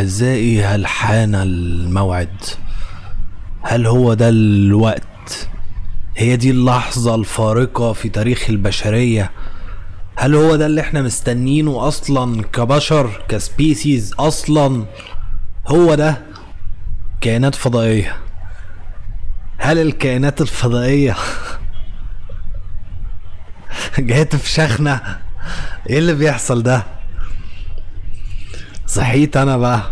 أعزائي هل حان الموعد؟ هل هو ده الوقت؟ هي دي اللحظة الفارقة في تاريخ البشرية؟ هل هو ده اللي إحنا مستنينه أصلا كبشر كسبيسيز أصلا؟ هو ده كائنات فضائية هل الكائنات الفضائية جاية تفشخنا؟ إيه اللي بيحصل ده؟ صحيت أنا بقى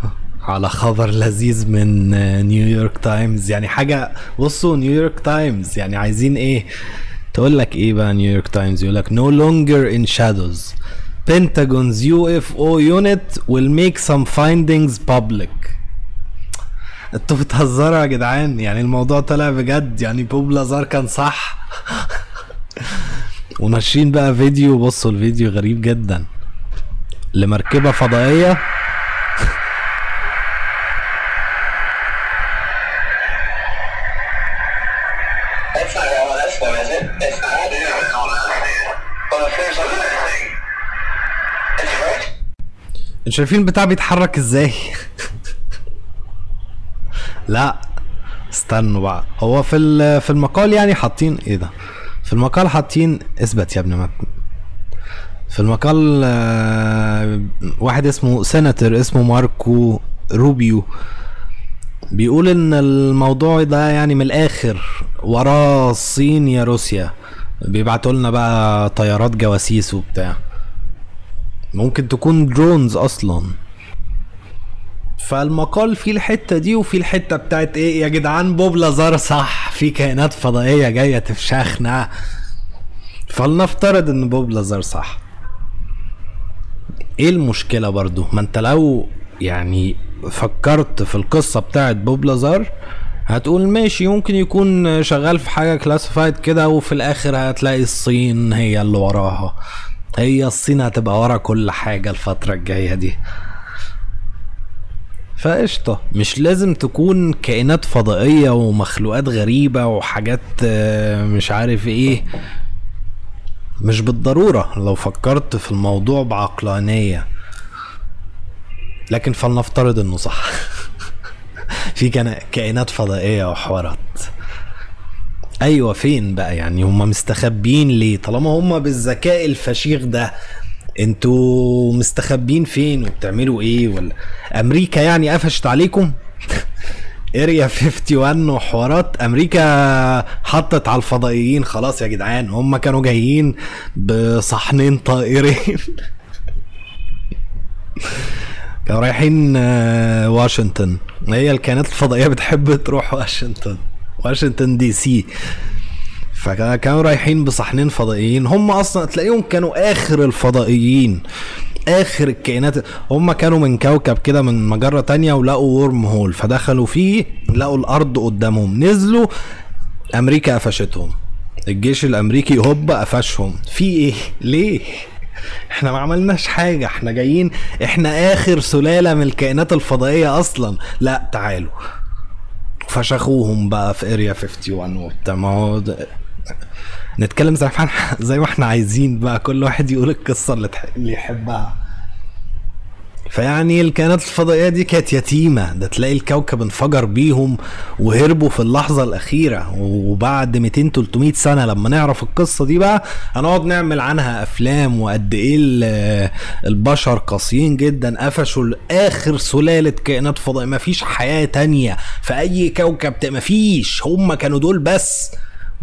على خبر لذيذ من نيويورك تايمز يعني حاجة بصوا نيويورك تايمز يعني عايزين إيه؟ تقول لك إيه بقى نيويورك تايمز يقول لك no longer in shadows. Pentagon's UFO unit will make some findings public. أنتوا بتهزروا يا جدعان. يعني الموضوع طلع بجد. يعني بوب لازار كان صح. وناشرين بقى فيديو. بصوا الفيديو غريب جدا. لمركبة فضائية. أنتوا شايفين البتاع بيتحرك إزاي؟ لا استنوا بقى. هو في في المقال يعني حاطين إيه ده؟ في المقال حاطين اثبت يا ابني ما في المقال آه، واحد اسمه سيناتور اسمه ماركو روبيو. بيقول إن الموضوع ده يعني من الآخر وراه الصين يا روسيا. بيبعتوا لنا بقى طيارات جواسيس وبتاع. ممكن تكون drones أصلا. فالمقال فيه الحتة دي وفي الحتة بتاعت إيه يا جدعان بوب لازار صح في كائنات فضائية جاية تفشخنا. فلنفترض إن بوب لازار صح. إيه المشكلة برضو؟ ما أنت لو يعني فكرت في القصة بتاعت بوب لازار هتقول ماشي ممكن يكون شغال في حاجة classified كده وفي الآخر هتلاقي الصين هي اللي وراها. هي الصين هتبقى ورا كل حاجة الفترة الجاية دي. فقشطة. مش لازم تكون كائنات فضائية ومخلوقات غريبة وحاجات آه، مش عارف إيه. مش بالضرورة. لو فكرت في الموضوع بعقلانية. لكن فلنفترض إنه صح. في كائنات فضائية وحوارات. أيوه فين بقى؟ يعني هم مستخبيين ليه؟ طالما هم بالذكاء الفشيخ ده أنتوا مستخبين فين؟ وبتعملوا إيه؟ ولا أمريكا يعني قفشت عليكم؟ Area 51 وحوارات. أمريكا حطت على الفضائيين. خلاص يا جدعان هم كانوا جايين بصحنين طائرين. كانوا رايحين آه، واشنطن. هي الكائنات الفضائية بتحب تروح واشنطن. واشنطن دي سي. فكانوا رايحين بصحنين فضائيين. هم أصلا تلاقيهم كانوا آخر الفضائيين. آخر الكائنات. هم كانوا من كوكب كده من مجرة تانية ولقوا ورم هول فدخلوا فيه لقوا الأرض قدامهم. نزلوا أمريكا قفشتهم. الجيش الأمريكي هوب قفشهم. في إيه؟ ليه؟ إحنا ما عملناش حاجة إحنا جايين إحنا آخر سلالة من الكائنات الفضائية أصلا. لا تعالوا. فشخوهم بقى في اريا 51 وبتاع. ما هو نتكلم زي ما إحنا عايزين بقى. كل واحد يقول القصة اللي اللي يحبها. فيعني الكائنات الفضائية دي كانت يتيمة ده تلاقي الكوكب انفجر بيهم وهربوا في اللحظة الأخيرة. وبعد 200 300 سنة لما نعرف القصة دي بقى هنقعد نعمل عنها أفلام وقد إيه ال- البشر قاسيين جدا قفشوا اخر سلالة كائنات فضائية. مفيش حياة تانية في أي كوكب مفيش. هم كانوا دول بس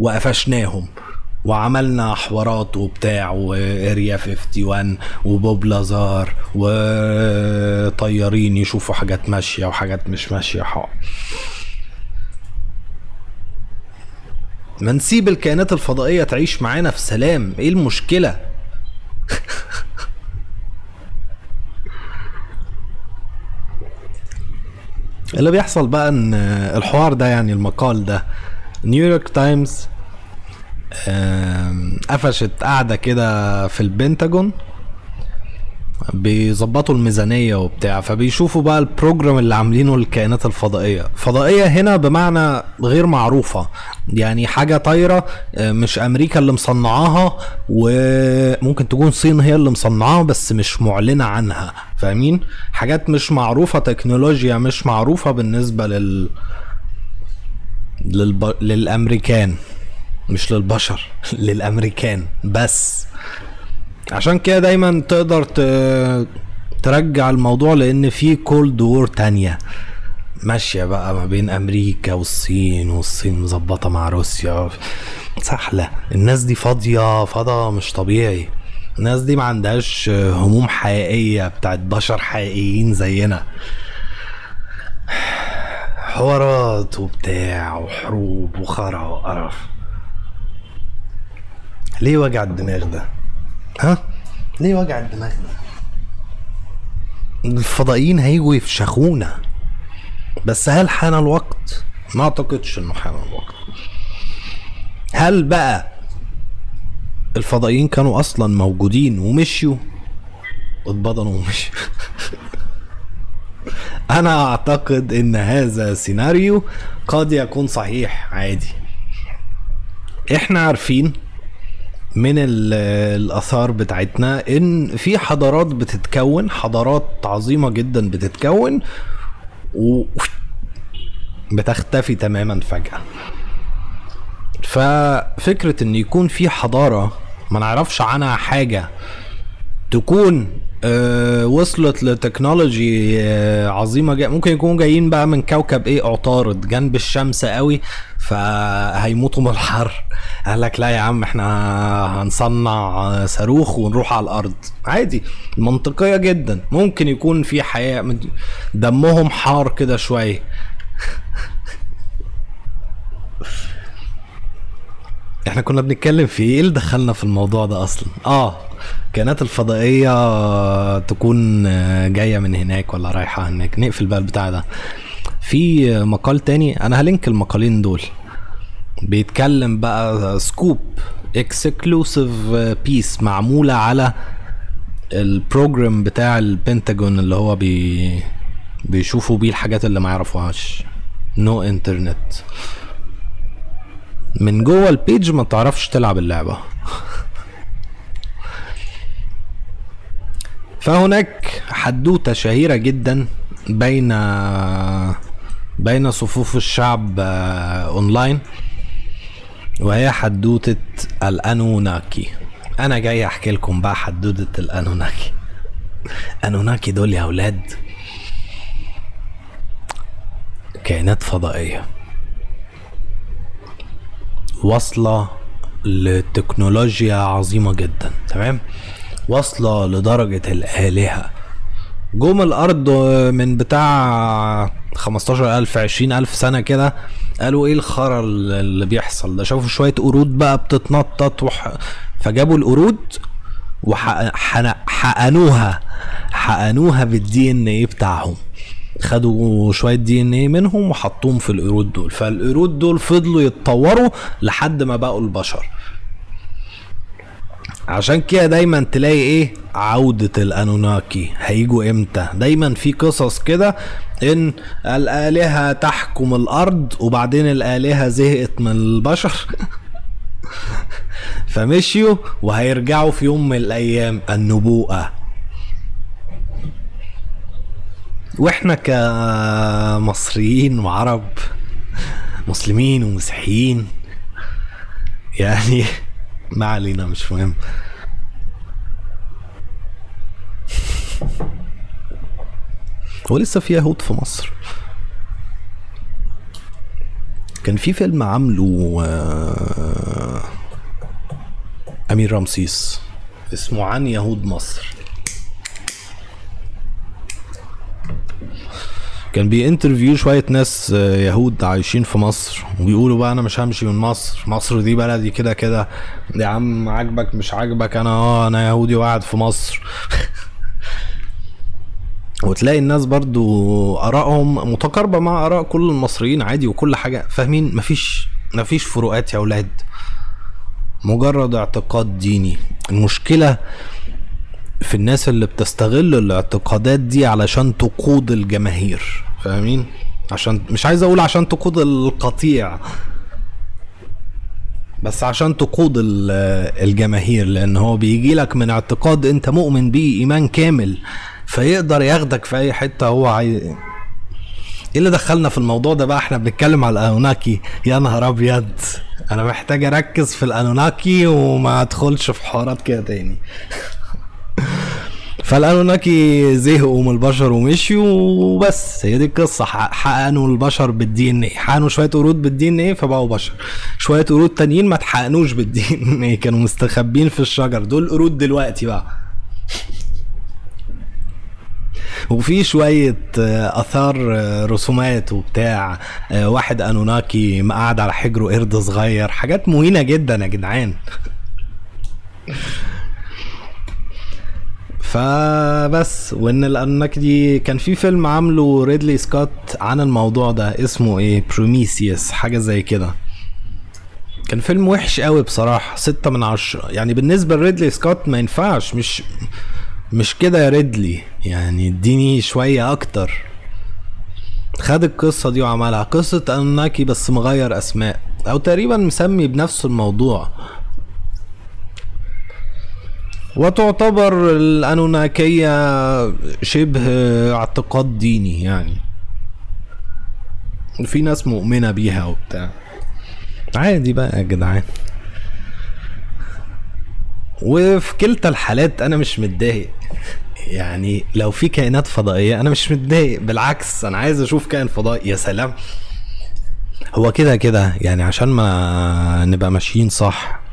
وقفشناهم. وعملنا حوارات وبتاع واريا 51 وبوب لازار وطيارين يشوفوا حاجات ماشية وحاجات مش ماشية. حق. ما نسيب الكائنات الفضائية تعيش معانا في سلام. إيه المشكلة؟ اللي بيحصل بقى إن الحوار ده يعني المقال ده نيويورك تايمز قفشت قاعدة كده في البنتاجون. بيظبطوا الميزانية وبتاع فبيشوفوا بقى ال program اللي عاملينه الكائنات الفضائية. فضائية هنا بمعنى غير معروفة يعني حاجة طايرة آه، مش أمريكا اللي مصنعاها وممكن تكون الصين هي اللي مصنعاها بس مش معلنة عنها فاهمين؟ حاجات مش معروفة تكنولوجيا مش معروفة بالنسبة لل للب... للأمريكان. مش للبشر للأمريكان بس. عشان كده دايما تقدر. ترجع الموضوع لأن في كولد وور تانية. ماشية بقى ما بين أمريكا والصين والصين مظبطة مع روسيا. سحلة الناس دي فاضية فضا مش طبيعي. الناس دي ما عندهاش هموم حقيقية بتاعت بشر حقيقيين زينا. حوارات وبتاع وحروب وخرا وقرف. ليه وجع الدماغ ده؟ ها؟ ليه وجع الدماغ ده؟ الفضائيين هيجوا يفشخونا بس هل حان الوقت؟ ما أعتقدش إنه حان الوقت هل بقى الفضائيين كانوا أصلا موجودين ومشيوا اتبضنوا ومشيوا أنا أعتقد إن هذا سيناريو قد يكون صحيح عادي إحنا عارفين من ال- الآثار بتاعتنا إن في حضارات بتتكون حضارات عظيمة جدا بتتكون و بتختفي تماما فجأة. ففكرة إن يكون في حضارة ما نعرفش عنها حاجة تكون آه وصلت لتكنولوجي آه عظيمة جا ممكن يكونوا جايين بقى من كوكب إيه عطارد جنب الشمس قوي فهيموتوا من الحر. قال لك لا يا عم إحنا هنصنع آه، صاروخ ونروح على الأرض. عادي منطقية جدا. ممكن يكون في حياة دمهم حار كده شوية. إحنا كنا بنتكلم في إيه اللي دخلنا في الموضوع ده أصلا؟ آه. كائنات الفضائية تكون جاية من هناك ولا رايحة هناك؟ نقفل بقى البتاع ده. في مقال تاني أنا هلينك المقالين دول. بيتكلم بقى سكوب exclusive piece معمولة على ال program بتاع البنتاجون اللي هو بي بيشوفوا بيه الحاجات اللي ما يعرفوهاش. نو no internet من جوه ال page ما تعرفش تلعب اللعبة. فهناك حدوتة شهيرة جدا بين بين صفوف الشعب آه، أونلاين وهي حدوتة الأنوناكي. أنا جاي أحكي لكم بقى حدوتة الأنوناكي. أنوناكي دول يا أولاد كائنات فضائية. واصلة لتكنولوجيا عظيمة جدا تمام؟ واصلة لدرجة الآلهة. جم الأرض من بتاع 15000 20000 سنة كده قالوا إيه الخرا اللي بيحصل ده؟ شافوا شوية قرود بقى بتتنطط وح... فجابوا القرود وحقنوها حقنوها بالدي إن إيه بتاعهم. خدوا شوية دي إن إيه منهم وحطوهم في القرود دول. فالقرود دول فضلوا يتطوروا لحد ما بقوا البشر. عشان كده دايما تلاقي إيه؟ عودة الأنوناكي. هيجوا إمتى؟ دايما في قصص كده إن الآلهة تحكم الأرض وبعدين الآلهة زهقت من البشر. فمشيوا وهيرجعوا في يوم من الأيام النبوءة. وإحنا كمصريين وعرب مسلمين ومسيحيين يعني ما علينا مش مهم هو لسه في يهود في مصر. كان في فيلم عامله آه، أمير رمسيس اسمه عن يهود مصر. كان بينترفيو شوية ناس آه، يهود عايشين في مصر وبيقولوا بقى أنا مش همشي من مصر مصر دي بلدي كده كده. يا عم عاجبك مش عاجبك؟ أنا آه أنا يهودي وقاعد في مصر. وتلاقي الناس برضو آرائهم متقاربة مع آراء كل المصريين عادي وكل حاجة. فاهمين؟ مفيش مفيش فروقات يا أولاد مجرد اعتقاد ديني. المشكلة في الناس اللي بتستغل الاعتقادات دي علشان تقود الجماهير. فاهمين؟ عشان مش عايز أقول عشان تقود القطيع بس عشان تقود ال- الجماهير لأن هو بيجي لك من اعتقاد أنت مؤمن بيه إيمان كامل فيقدر ياخدك في أي حتة هو عايز إيه اللي دخلنا في الموضوع ده بقى؟ إحنا بنتكلم على الأنوناكي. يا نهار أبيض! أنا محتاج أركز في الأنوناكي وما أدخلش في حوارات كده تاني. فالانوناكي زهقوا من البشر ومشيوا وبس. هي دي القصة. حقنوا البشر بالدي ان إيه حقنوا شوية قرود بالدي ان إيه فبقوا بشر. شوية قرود تانيين ما اتحقنوش بالدي ان إيه كانوا مستخبين في الشجر. دول قرود دلوقتي بقى. وفي شوية آه، آثار آه، رسومات وبتاع. آه، واحد أنوناكي قاعد على حجره قرد صغير. حاجات مهينة جدا يا جدعان. فبس وإن الانوناكي دي كان في فيلم عامله ريدلي سكوت عن الموضوع ده اسمه إيه؟ بروميثيوس حاجة زي كده. كان فيلم وحش قوي بصراحة ستة من عشرة. يعني بالنسبة لريدلي سكوت ما ينفعش مش مش كده يا ريدلي. يعني اديني شوية أكتر. خد القصة دي وعملها. قصة انوناكي بس مغير أسماء أو تقريبا مسمي بنفس الموضوع. وتعتبر الأنوناكية شبه اعتقاد ديني يعني. في ناس مؤمنة بيها وبتاع. عادي بقى يا جدعان. وفي كلتا الحالات أنا مش متضايق. يعني لو في كائنات فضائية أنا مش متضايق. بالعكس أنا عايز أشوف كائن فضائي. يا سلام. هو كده كده يعني عشان ما نبقى ماشيين صح.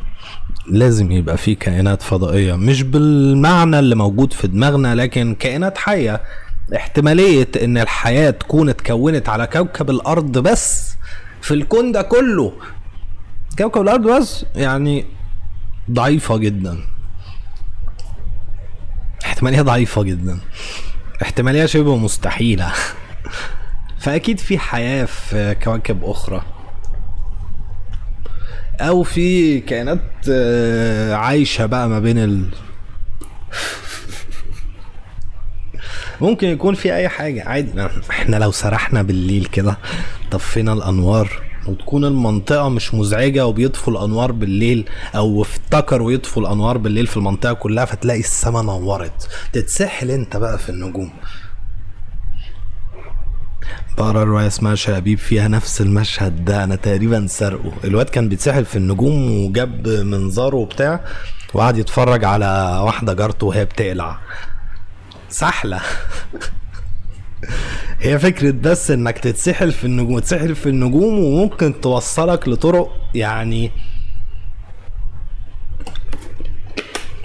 لازم يبقى في كائنات فضائية مش بالمعنى اللي موجود في دماغنا لكن كائنات حية. احتمالية إن الحياة تكون اتكونت على كوكب الأرض بس في الكون ده كله. كوكب الأرض بس يعني ضعيفة جدا. احتمالية ضعيفة جدا. احتمالية شبه مستحيلة. فأكيد في حياة في كواكب أخرى. أو في كائنات آه، عايشة بقى ما بين ال ممكن يكون في أي حاجة. عادي. إحنا لو سرحنا بالليل كده طفينا الأنوار وتكون المنطقة مش مزعجة وبيطفوا الأنوار بالليل أو افتكروا يطفوا الأنوار بالليل في المنطقة كلها فتلاقي السما نورت. تتسحل أنت بقى في النجوم. بقرأ رواية اسمها شبيب فيها نفس المشهد ده أنا تقريبا سرقه. الواد كان بيتسحل في النجوم وجاب منظاره وبتاع وقعد يتفرج على واحدة جارته وهي بتقلع. سحلة. هي فكرة بس إنك تتسحل في النجوم تتسحل في النجوم وممكن توصلك لطرق يعني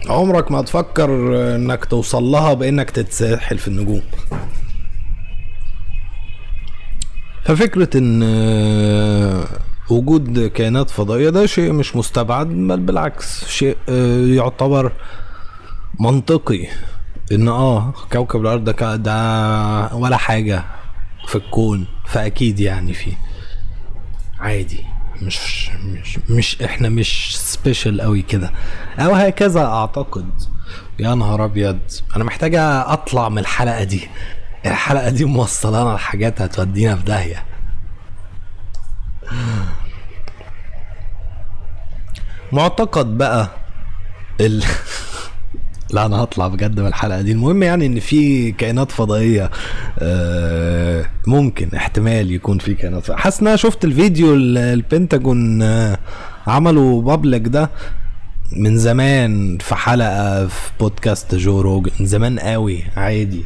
عمرك ما تفكر إنك توصل لها بإنك تتسحل في النجوم. ففكرة إن آه، وجود كائنات فضائية ده شيء مش مستبعد بل بالعكس شيء آه، يعتبر منطقي. إن آه كوكب الأرض ده ده ولا حاجة في الكون فأكيد يعني فيه عادي. مش مش مش إحنا مش سبيشال قوي كده. أو هكذا أعتقد. يا نهار أبيض. أنا محتاجة أطلع من الحلقة دي. الحلقة دي موصلانا لحاجات هتودينا في داهية. معتقد بقى ال... لا أنا هطلع بجد من الحلقة دي. المهم يعني إن في كائنات فضائية آه، ممكن احتمال يكون في كائنات فضائية. حاسس إن أنا شفت الفيديو ال- البنتاجون آه، عملوا بابليك ده من زمان في حلقة في بودكاست جو روجن. من زمان قوي عادي.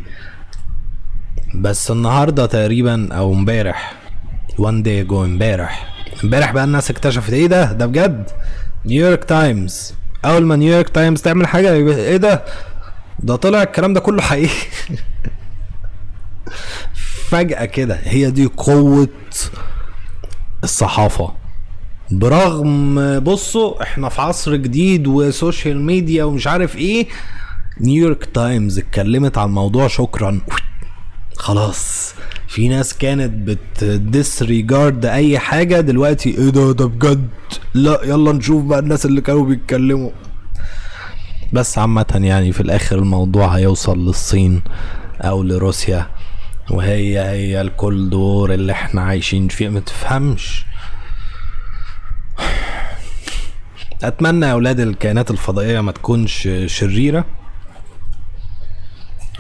بس النهارده تقريبا أو امبارح one day ago امبارح. امبارح بقى الناس اكتشفت إيه ده؟ ده بجد؟ نيويورك تايمز أول ما نيويورك تايمز تعمل حاجة إيه ده؟ ده طلع الكلام ده كله حقيقي. فجأة كده هي دي قوة الصحافة. برغم بصوا إحنا في عصر جديد و social media ومش عارف إيه نيويورك تايمز اتكلمت عن الموضوع شكرا. خلاص. في ناس كانت بتديسريجارد أي حاجة دلوقتي إيه ده؟ ده بجد؟ لا يلا نشوف بقى الناس اللي كانوا بيتكلموا. بس عامة يعني في الآخر الموضوع هيوصل للصين أو لروسيا وهي هي الكل دور اللي إحنا عايشين فيه. ما تفهمش. أتمنى أولاد الكائنات الفضائية ما تكونش شريرة.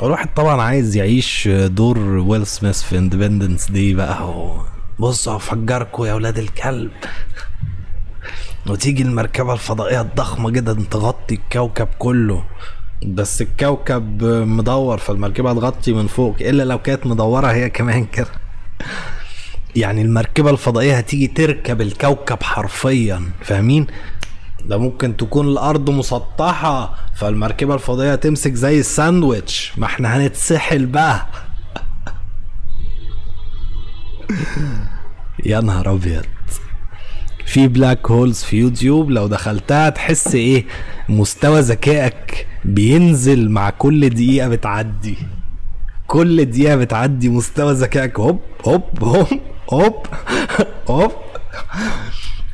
الواحد طبعا عايز يعيش دور ويل سميث في Independence Day بقى هو بصوا افجركوا يا أولاد الكلب. وتيجي المركبة الفضائية الضخمة جدا تغطي الكوكب كله. بس الكوكب مدور فالمركبة تغطي من فوق إلا لو كانت مدورة هي كمان كده. يعني المركبة الفضائية هتيجي تركب الكوكب حرفيا فاهمين؟ ده ممكن تكون الأرض مسطحة فالمركبة الفضائية تمسك زي الساندويتش. ما إحنا هنتسحل بقى. يا نهار أبيض. في black holes في يوتيوب لو دخلتها تحس إيه؟ مستوى ذكائك بينزل مع كل دقيقة بتعدي. كل دقيقة بتعدي مستوى ذكائك. هوب هوب هوب هوب هوب.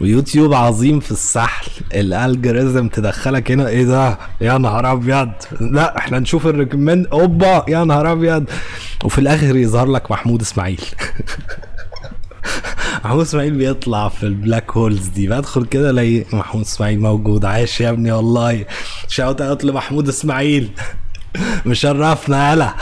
ويوتيوب عظيم في السحل. ال algorithm تدخلك هنا. إيه ده؟ يا نهار ابيض. لا إحنا نشوف ال recommended. اوبا يا نهار ابيض. وفي الآخر يظهر لك محمود اسماعيل. محمود اسماعيل بيطلع في ال black holes دي. بدخل كده الاقي محمود اسماعيل موجود. عايش يا ابني والله. shout out لمحمود اسماعيل. مشرفنا يلا.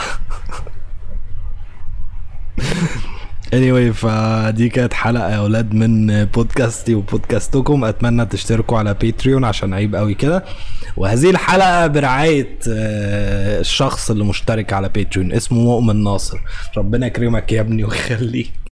Anyway فدي كانت حلقة يا أولاد من بودكاستي وبودكاستكم. أتمنى تشتركوا على باتريون عشان عيب قوي كده. وهذه الحلقة برعاية آه، الشخص اللي مشترك على باتريون اسمه مؤمن ناصر. ربنا يكرمك يا ابني ويخليك.